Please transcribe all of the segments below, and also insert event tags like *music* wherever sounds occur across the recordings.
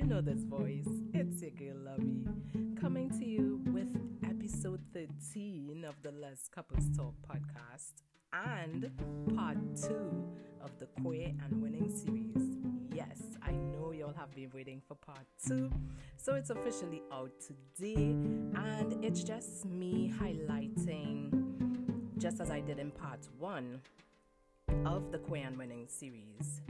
you know this voice. It's your girl Lovey, coming to you with episode 13 of the Les Couples Talk podcast and part two of the Queer and Winning series. Yes, I know y'all have been waiting for part two, so it's officially out today, and it's just me highlighting, just as I did in part one, of the Queer and Winning series.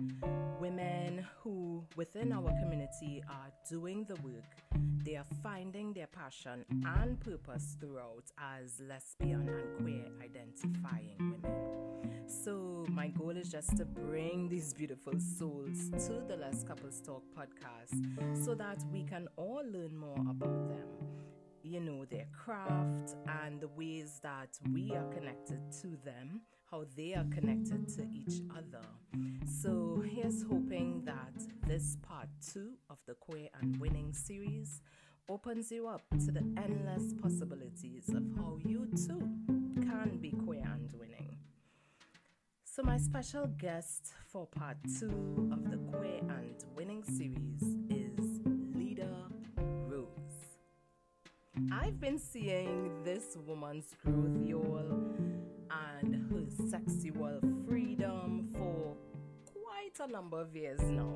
Women who within our community are doing the work, they are finding their passion and purpose throughout as lesbian and queer identifying women. So, my goal is just to bring these beautiful souls to the Les Couples Talk podcast so that we can all learn more about them you know, their craft and the ways that we are connected to them, how they are connected to each other. So, here's hoping that this part two of the Queer and Winning series opens you up to the endless possibilities of how you too can be queer and winning. So, my special guest for part two of the Queer and Winning series is Lida Rose. I've been seeing this woman's growth, y'all, sexual freedom for quite a number of years now.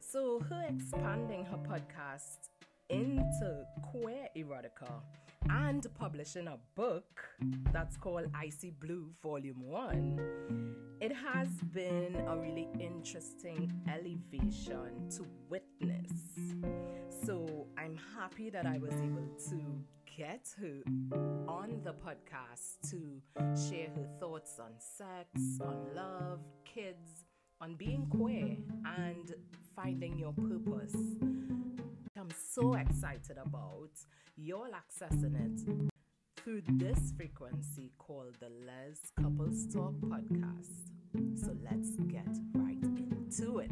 So, her expanding her podcast into queer erotica and publishing a book that's called Icy Blue Volume 1, it has been a really interesting elevation to witness. So I'm happy that I was able to get her on the podcast to share her thoughts on sex, on love, kids, on being queer, and finding your purpose. I'm so excited about y'all accessing it through this frequency called the Les Couples Talk podcast. So let's get right into it.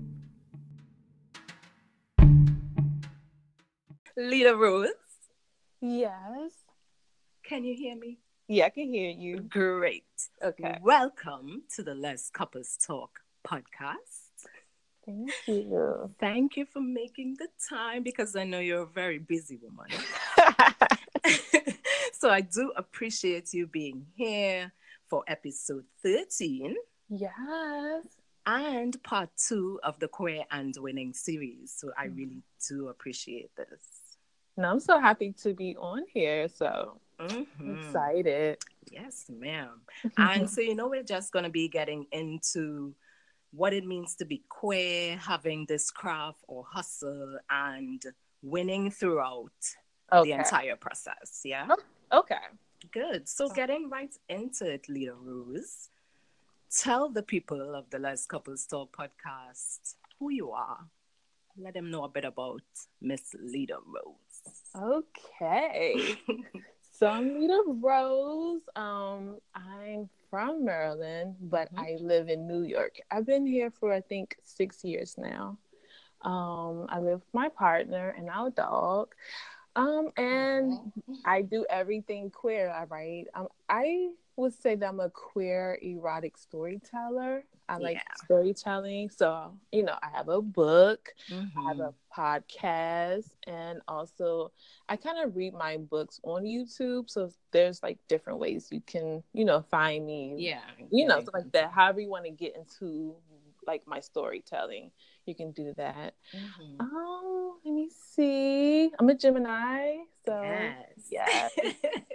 Lida Rose, Yes. can you hear me? Yeah, I can hear you. Great. Okay. Welcome to the Les Couples Talk podcast. Thank you. Thank you for making the time because I know you're a very busy woman. *laughs* so I do appreciate you being here for episode 13 yes. and part two of the Queer and Winning series. So I mm. really do appreciate this. I'm so happy to be on here. So Mhm. Excited. Yes, ma'am. and so, you know, we're just going to be getting into what it means to be queer, having this craft or hustle, and winning throughout the entire process. Yeah. Okay. Good. So, getting right into it, Lida Rose, tell the people of the Les Couples Talk podcast who you are. Let them know a bit about Miss Lida Rose. Okay. so I'm Lita Rose. Um, I'm from Maryland, but Mhm. I live in New York. I've been here for I think six years now. Um, I live with my partner and our dog. Um, and I do everything queer. I write. Um, I would say that I'm a queer erotic storyteller. I like Yeah. storytelling. So, you know, I have a book, I have a podcast, and also I kind of read my books on YouTube. So there's like different ways you can, you know, find me. Yeah. You know, so like that. However you want to get into like my storytelling, you can do that. Mhm. Oh, let me see. I'm a Gemini, so Yes. yes. *laughs*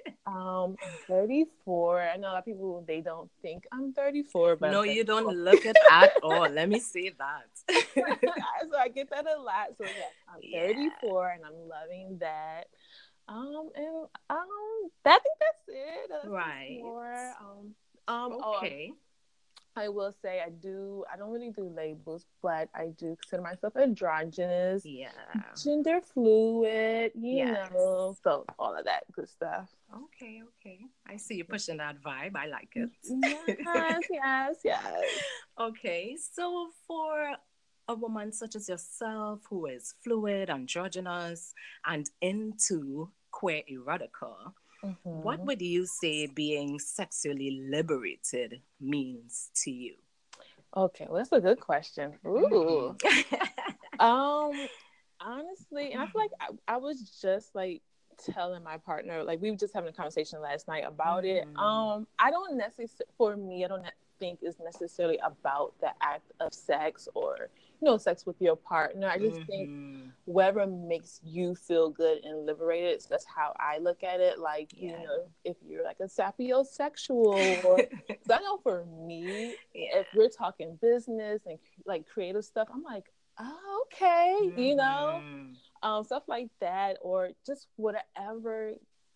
um, I'm 34. I know a lot of people they don't think I'm 34, but no, I'm you don't look it at *laughs* all. Let me say that. *laughs* so I get that a lot. So yeah, I'm Yeah. 34 and I'm loving that. Um, and um, I think that's it. That's Right. More. Um, um, oh, okay. I will say I do. I don't really do labels, but I do consider myself androgynous, Yeah. gender fluid. You Yes. know, so all of that good stuff. Okay, okay. I see you pushing that vibe. I like it. Mm, yes, *laughs* yes, yes. Okay, so for a woman such as yourself who is fluid, androgynous, and into queer erotica, what Mhm. would you say being sexually liberated means to you? Okay, well, that's a good question. Ooh. Mhm. *laughs* Um, honestly, and I feel like I, I was just like telling my partner, like we were just having a conversation last night about mm-hmm. it. Um, I don't necessarily, for me, I don't think it's necessarily about the act of sex or know sex with your partner. I just mm-hmm. think whatever makes you feel good and liberated. So that's how I look at it. Like yeah. you know, if you're like a sapiosexual, or *laughs* I know for me, yeah. if we're talking business and like creative stuff, I'm like, oh, okay, mm-hmm. you know, mm-hmm. um, stuff like that, or just whatever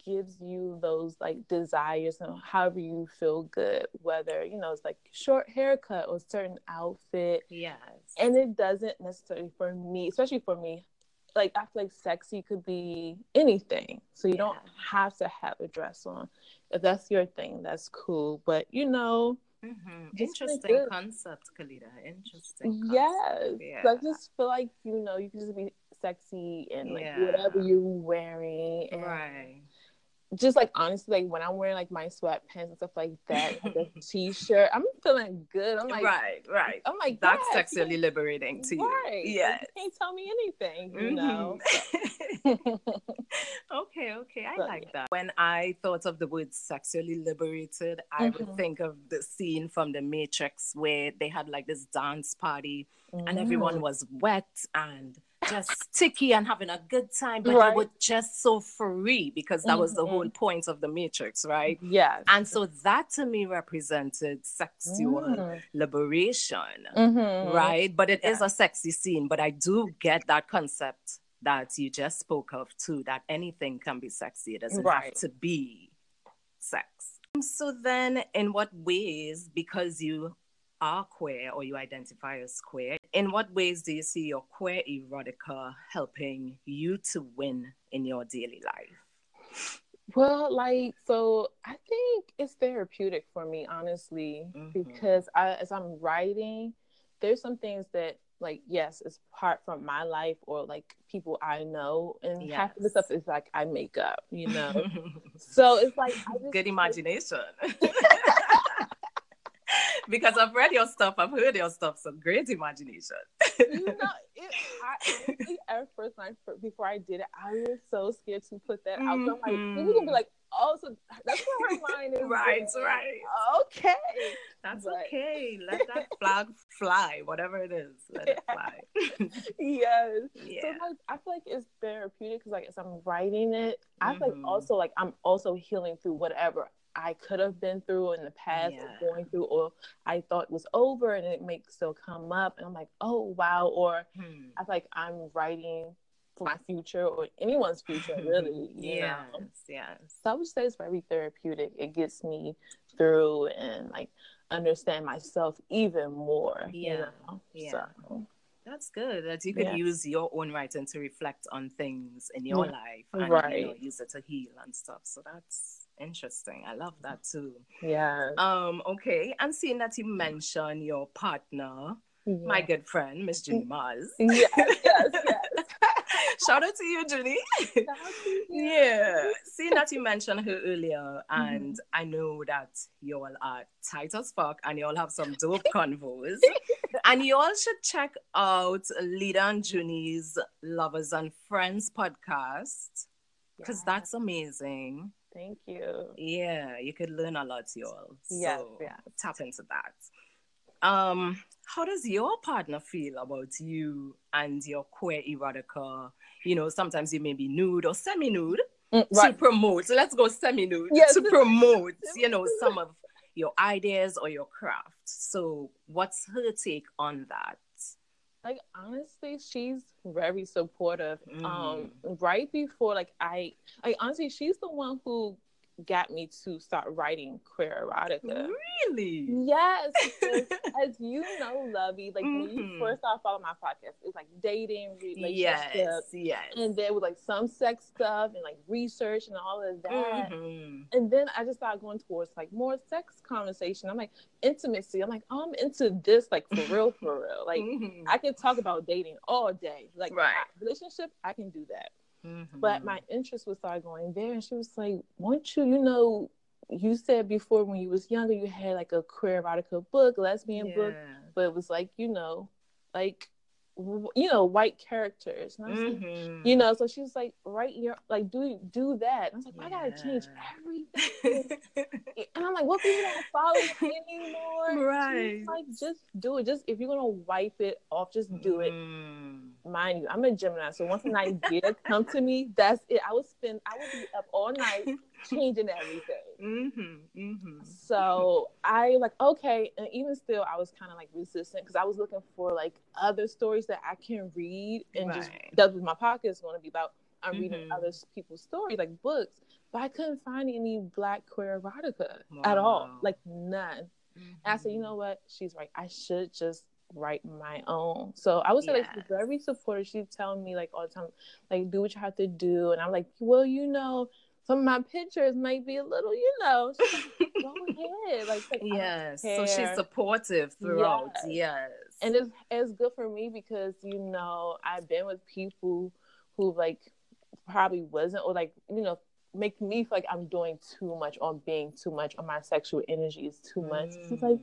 gives you those like desires and however you feel good, whether you know it's like short haircut or certain outfit. Yes. And it doesn't necessarily for me, especially for me, like I feel like sexy could be anything. So you yeah. don't have to have a dress on. If that's your thing, that's cool. But you know, Mm-hmm. Interesting concept, Kalita. Interesting. Concept. Yes. Yeah. So I just feel like you know you can just be sexy and like yeah. whatever you're wearing. And, right just like honestly, like when I'm wearing like my sweatpants and stuff like that, like a *laughs* t-shirt, I'm feeling good. I'm like, right, right. I'm like, that's yes, sexually liberating to you, right? Yeah, you can't tell me anything, you mm-hmm. know. *laughs* okay, okay, I like that. When I thought of the word sexually liberated, I mm-hmm. would think of the scene from The Matrix where they had like this dance party mm-hmm. and everyone mm. was wet and just sticky and having a good time, but right. they were just so free because that mm-hmm. was the mm-hmm. whole point of the Matrix, right? Yeah. And so that to me represented sexual mm. liberation, mm-hmm. right? But it yeah. is a sexy scene, but I do get that concept that you just spoke of too, that anything can be sexy. It doesn't right. have to be sex. So then, in what ways, because you are queer or you identify as queer, in what ways do you see your queer erotica helping you to win in your daily life? Well, like, so I think it's therapeutic for me, honestly, mm-hmm. because I, as I'm writing, there's some things that, like, yes, it's part from my life or like people I know, and yes. half of the stuff is like I make up, you know. *laughs* so it's like good imagination. *laughs* because I've read your stuff, I've heard your stuff, so great imagination. you know, it, I *laughs* at first, I, before I did it, I was so scared to put that out. So I'm like, mm-hmm. people gonna be like, oh, so that's where her mind is. right, right. Okay. That's but... okay. *laughs* Let that flag fly, whatever it is. Let it fly. *laughs* yes. Yeah. So like, I feel like it's therapeutic because, like, as I'm writing it, I feel mm-hmm. like also, like, I'm also healing through whatever I could have been through in the past yeah. going through or I thought was over and it may still come up and I'm like, oh wow, or hmm. I like I'm writing for my future or anyone's future really. *laughs* yes, know? yes. So I would say it's very therapeutic. It gets me through and like understand myself even more. Yeah. You know? Yeah. So. That's good. That you could yeah. use your own writing to reflect on things in your life and right. you know, use it to heal and stuff. So that's Interesting. I love that too. Yeah. Um, okay. And seeing that you mentioned your partner, yeah. my good friend, Miss Junie mm. Mars. Yes, yes, yes. *laughs* Shout out to you, Junie. yeah. Seeing that you mentioned her earlier, and mm-hmm. I know that you all are tight as fuck and you all have some dope *laughs* convos. and you all should check out Lida and Junie's Lovers and Friends podcast because that's amazing. Thank you. Yeah, you could learn a lot, y'all. Yes, so yeah. Tap into that. Um, how does your partner feel about you and your queer erotica? You know, sometimes you may be nude or semi-nude mm, right. to promote. So let's go semi-nude yes. to promote, *laughs* you know, some of your ideas or your craft. So what's her take on that? Like honestly she's very supportive mm. um right before like i like honestly she's the one who got me to start writing queer erotica. Really? Yes. *laughs* as you know, Lovey, like mm-hmm. when you mm-hmm. first started following my podcast, it was like dating, relationships. Yes, yes. And there was like some sex stuff and like research and all of that. Mm-hmm. And then I just started going towards like more sex conversation. I'm like, intimacy. I'm like, oh, I'm into this, like for *laughs* real, for real. Like mm-hmm. I can talk about dating all day. Like right. relationship, I can do that. Mm-hmm. But my interest was started going there, and she was like, "Won't you? You know, you said before when you was younger, you had like a queer erotica book, lesbian yeah. book, but it was like, you know, like you know white characters mm-hmm. you know so she's like right your like do do that and i was like yeah. i gotta change everything *laughs* and i'm like what people don't follow anymore right like just do it just if you're gonna wipe it off just do it mm. Mind you i'm a gemini so once an idea come to me that's it i would spend i would be up all night *laughs* changing everything. Mm-hmm, mm-hmm. So I like okay, and even still, I was kind of like resistant because I was looking for like other stories that I can read and right. just that's what my pocket is going to be about. I'm mm-hmm. reading other people's stories, like books, but I couldn't find any black queer erotica wow. at all, like none. And I said, you know what? She's right. I should just write my own. So I would say yes. like very supportive. She's telling me like all the time, like do what you have to do, and I'm like, well, you know some of my pictures might be a little, you know, like, *laughs* go ahead. Like, like yes. So she's supportive throughout. Yes. yes. And it's it's good for me because you know I've been with people who like probably wasn't or like you know make me feel like I'm doing too much on being too much on my sexual energy is too much. Mm. It's like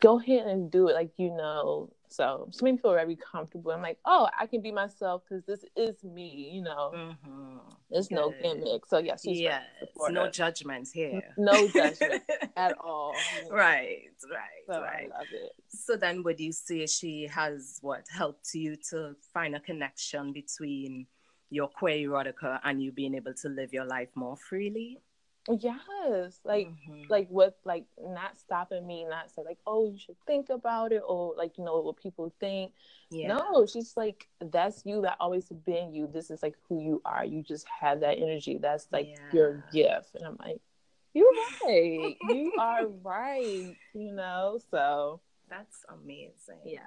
go ahead and do it. Like you know, so it's made me feel very comfortable. I'm like, oh, I can be myself because this is me, you know. Mm-hmm. There's Good. no gimmick. So yes, yeah, no judgments here. No judgment *laughs* at all. Right, right, so right. I love it. So then, would you say she has what helped you to find a connection between your queer erotica and you being able to live your life more freely? Yes, like mm-hmm. like with like not stopping me, not say like, oh, you should think about it, or like you know what people think. Yeah. No, she's like, that's you. That always been you. This is like who you are. You just have that energy. That's like yeah. your gift. And I'm like, you're right. you are *laughs* right. You know, so that's amazing. Yeah,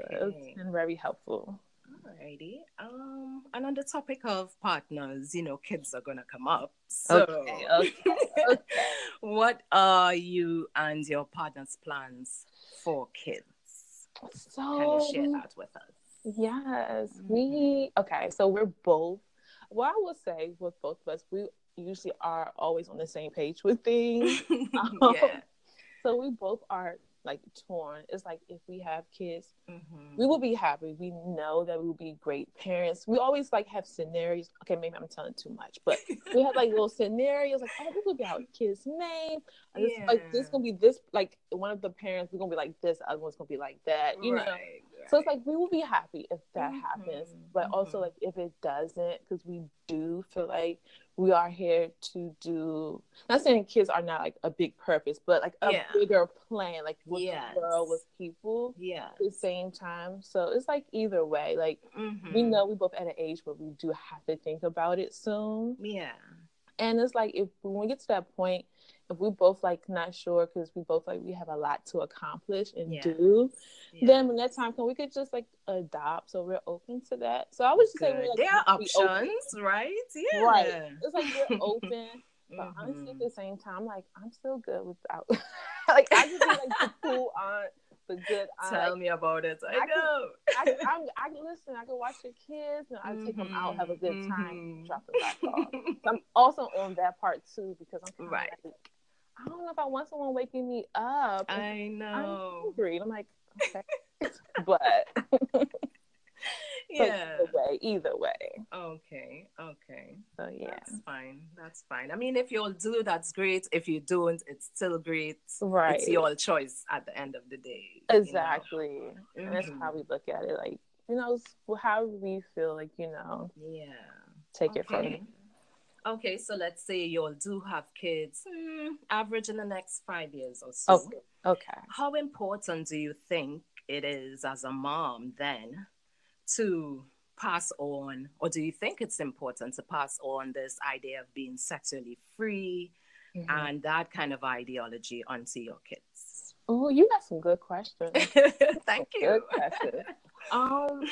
okay. so it's been very helpful. Alrighty. Um, and on the topic of partners, you know, kids are gonna come up. So, okay, okay, okay. *laughs* what are you and your partner's plans for kids? So, Can you share that with us? Yes, mm-hmm. we okay. So we're both. Well, I will say with both of us, we usually are always on the same page with things. um, *laughs* yeah. *laughs* So we both are like torn. It's like if we have kids, mm-hmm. we will be happy. We know that we will be great parents. We always like have scenarios. Okay, maybe I'm telling too much, but *laughs* we have like little scenarios like, oh, this will be our kid's name. This, yeah. Like this is gonna be this like one of the parents we're gonna be like this, other one's gonna be like that. You right, know. So it's like we will be happy if that mm-hmm. happens, but mm-hmm. also like if it doesn't, because we do feel like we are here to do not saying kids are not like a big purpose but like a yeah. bigger plan like with yes. the world with people yeah at the same time so it's like either way like mm-hmm. we know we both at an age where we do have to think about it soon yeah and it's like if when we get to that point we both like not sure because we both like we have a lot to accomplish and yeah. do, yeah. then when that time comes, we could just like adopt. So we're open to that. So I would just Good. say we're like there are options, right? Yeah, right. It's like we're open. *laughs* But mm-hmm. honestly, at the same time, like I'm still good without. *laughs* like I just be like the cool *laughs* aunt, the good aunt. Tell me about it. I, I know. Can, I, I'm, I can listen. I can watch the kids and I mm-hmm. take them out, have a good time, mm-hmm. drop them back off. I'm also on that part too because I'm right. Like, I don't know if I want someone waking me up. I know. I'm hungry. I'm like, okay. *laughs* but *laughs* yeah. Either way, either way. Okay, okay. So yeah. That's fine. That's fine. I mean if you'll do that's great. If you don't, it's still great. Right. It's your choice at the end of the day. Exactly. You know? And that's how mm-hmm. we look at it. Like, you know, how we feel like, you know. Yeah. Take okay. it from Okay, so let's say you all do have kids, mm, average in the next five years or so. Okay. okay. How important do you think it is as a mom then to pass on, or do you think it's important to pass on this idea of being sexually free mm-hmm. and that kind of ideology onto your kids? Oh, you got some good questions. *laughs* Thank you. Good questions. *laughs* um,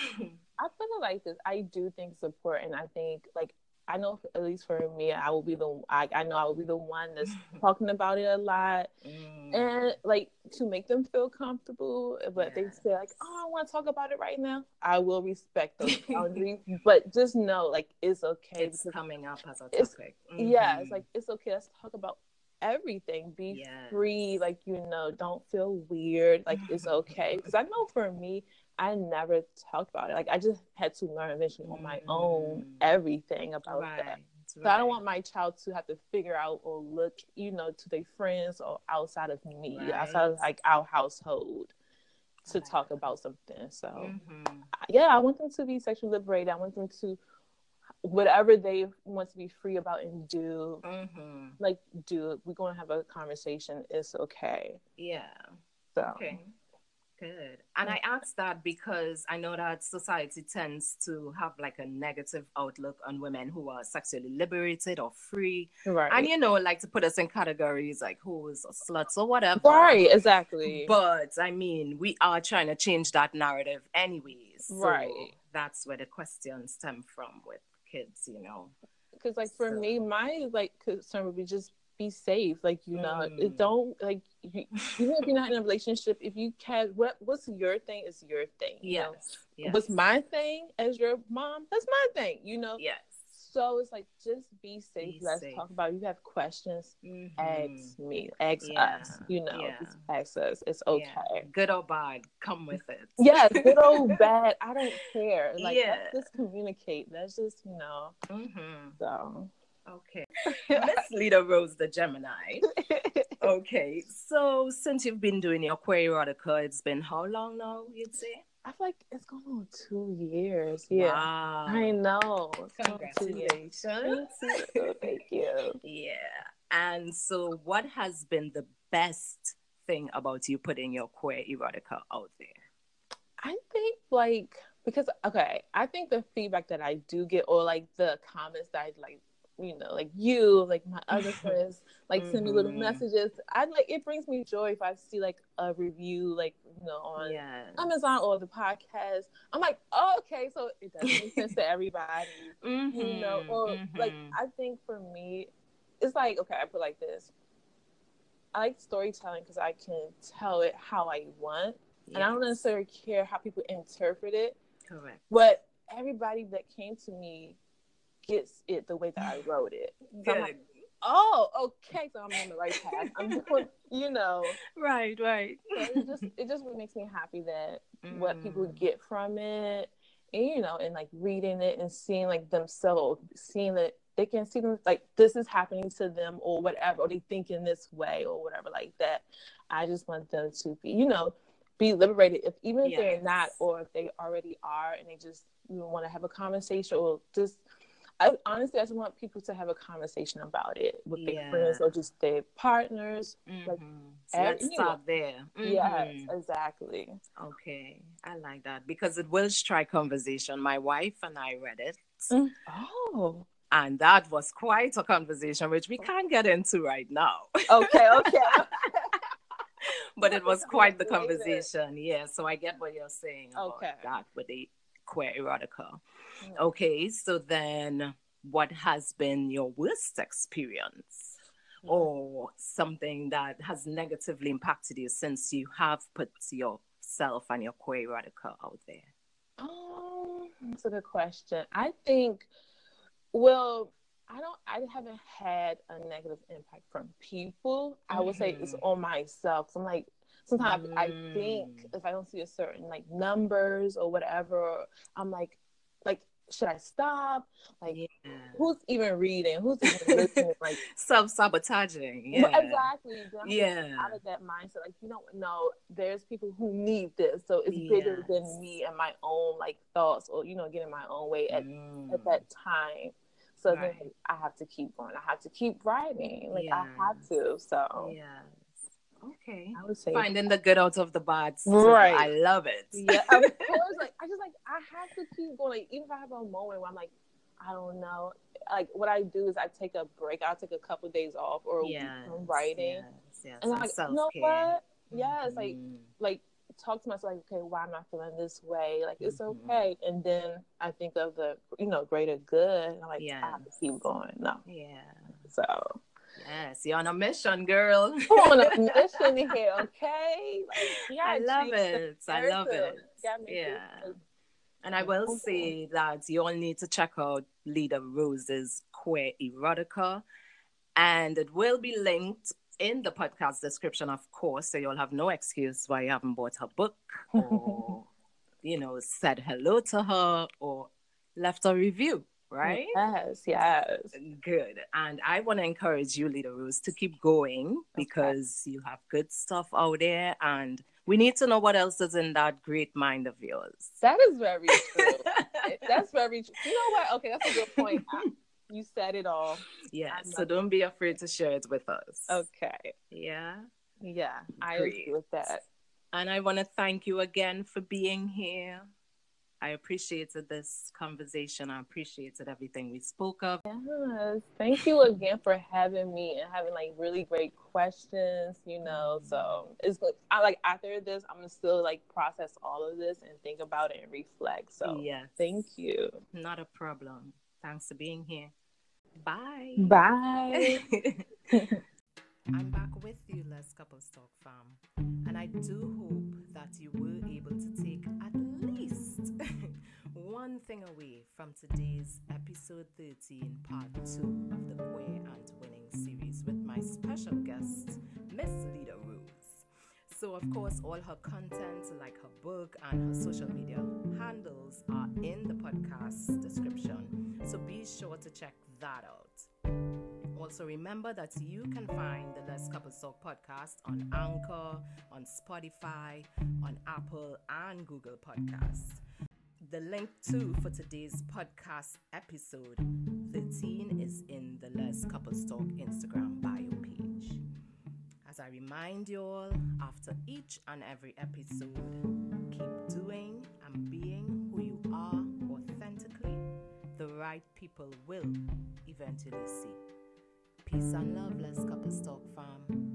I feel like this. I do think it's important. I think like I know at least for me, I will be the I, I know I will be the one that's *laughs* talking about it a lot, mm. and like to make them feel comfortable. But yes. they say like, "Oh, I want to talk about it right now." I will respect those *laughs* boundaries, but just know like it's okay. It's coming up as a topic. Mm-hmm. Yeah, it's like it's okay. Let's talk about everything. Be yes. free, like you know, don't feel weird. Like it's *laughs* okay. Because I know for me, I never talked about it. Like I just had to learn eventually on my own Mm. everything about right. that. So I don't want my child to have to figure out or look, you know, to their friends or outside of me, outside of like our household to Right. talk about something. So Mhm. yeah, I want them to be sexually liberated. I want them to whatever they want to be free about and do, Mhm. like do it. We're gonna have a conversation. It's okay. Yeah. So Okay. Good. And I asked that because I know that society tends to have like a negative outlook on women who are sexually liberated or free. right. And you know, like to put us in categories like who's or sluts or whatever. right, exactly. But I mean, we are trying to change that narrative anyways. So Right. That's where the questions stem from with kids, you know. because like for So- me my like concern would be just be safe like you know Mm. it don't like you, even if you're not in a relationship if you can what what's your thing is your thing you? Yes. yes. what's my thing as your mom that's my thing you know Yes. so it's like just be safe Be let's safe. talk about it. you have questions Mhm. ask me ask Yeah. us you know Yeah. just ask us it's okay Yeah. Good or bad, come with it. yes good old *laughs* bad i don't care like Yeah. let's just communicate let's just you know hmm so Okay. Miss Lita Rose, the Gemini. *laughs* Okay. So since you've been doing your queer erotica, it's been how long now, you'd say? I feel like it's going on two years. Yeah. Wow. I know. It's going on two years. Congratulations. Thank you. Thank you. Yeah. And so, what has been the best thing about you putting your queer erotica out there? I think like because okay, I think the feedback that I do get or like the comments that I like you know, like you, like my other *laughs* friends, like send me little Mhm. messages. I like it brings me joy if I see like a review, like you know, on Yeah. Amazon or the podcast. I'm like, oh, okay, so it doesn't make sense to everybody. you know or like mhm. i think for me it's like okay i put like this i like storytelling because i can tell it how i want and i don't necessarily care how people interpret it Correct. but everybody that came to me gets it the way that i wrote it So I'm Good. like, oh okay so i'm on the right path i'm *laughs* doing you know right, right. so it just it just really makes me happy that what people Mm. get from it and you know and like reading it and seeing like themselves seeing that they can see them like this is happening to them or whatever or they think in this way or whatever like that i just want them to be you know be liberated if even if they're not or if they already are and they just you know, want to have a conversation or just I honestly I just want people to have a conversation about it with Yeah. their friends or just their partners. Like, Mhm. So every- let's know, start there. Yes, Mhm. exactly. Okay, I like that because it will strike conversation. My wife and I read it, Oh. and that was quite a conversation, which we can't get into right now. Okay, okay. *laughs* but it was quite the conversation. Yeah, so I get what you're saying about Okay. that with the queer erotica. Mm. Okay, so then what has been your worst experience Mm. or something that has negatively impacted you since you have put yourself and your queer erotica out there? Um, that's a good question. I think, well, I don't, I haven't had a negative impact from people. I would say it's Mhm. on myself. So I'm like, sometimes I think Mm. if I don't see a certain like numbers or whatever, I'm like, like, should I stop? Like, Yeah. who's even reading? Who's even *laughs* listening? Like, Self sabotaging. Well, Yeah. exactly. Then I have to get Yeah. out of that mindset. Like, you don't know, there's people who need this. So it's bigger than me and my own like thoughts or, you know, getting my own way at, Mm. at that time. So Right. then I have to keep going. I have to keep writing. Like I have to. So Yes. Okay. I would say Finding the good out of the bad. Right. I love it. Yeah, of course. *laughs* Like I just like I have to keep going. Like even if I have a moment where I'm like, I don't know. Like what I do is I take a break. I'll take a couple days off or a week Yes, from writing. Yes, yes. And I'm like, you know self-care. what? Yes, like Mhm. like talk to myself like, okay, why am I feeling this way? Like it's Mhm. okay. And then I think of the you know greater good. And I'm like, I have to keep going. No, Yeah. so Yes, you're on a mission, girl. I'm on a *laughs* mission here. Okay, like, you I love it. I love it. You gotta it- Yeah. And I will Okay. say that you all need to check out Lida Rose's Queer Erotica. And it will be linked in the podcast description, of course. So you'll have no excuse why you haven't bought her book *laughs* or you know, said hello to her or left a review, right? Yes, yes. Good. And I want to encourage you, Lida Rose, to keep going because okay. you have good stuff out there and we need to know what else is in that great mind of yours. That is very *laughs* true. that's very true. You know what? Okay, that's a good point. *laughs* you said it all. Yeah. So don't be afraid to share it with us. Okay. Yeah. Yeah, I agree with that. And I want to thank you again for being here. I appreciated this conversation. I appreciated everything we spoke of. Yes. Thank you again for having me and having like really great questions, you know. Mm-hmm. So it's I like after this, I'm gonna still like process all of this and think about it and reflect. So yes. thank you. Not a problem. Thanks for being here. Bye. Bye. *laughs* *laughs* I'm back with you, Les Couples Talk fam. And I do hope that you were able to take at least one thing away from today's episode 13, part 2 of the Queer and Winning series with my special guest, Miss Lida Rose. So, of course, all her content, like her book and her social media handles, are in the podcast description. So, be sure to check that out. Also, remember that you can find the Les Couples Talk podcast on Anchor, on Spotify, on Apple, and Google Podcasts. The link to for today's podcast episode 13 is in the Les Couples Talk Instagram bio page. As I remind you all, after each and every episode, keep doing and being who you are authentically. The right people will eventually see. Peace and love, Les Couples Talk fam.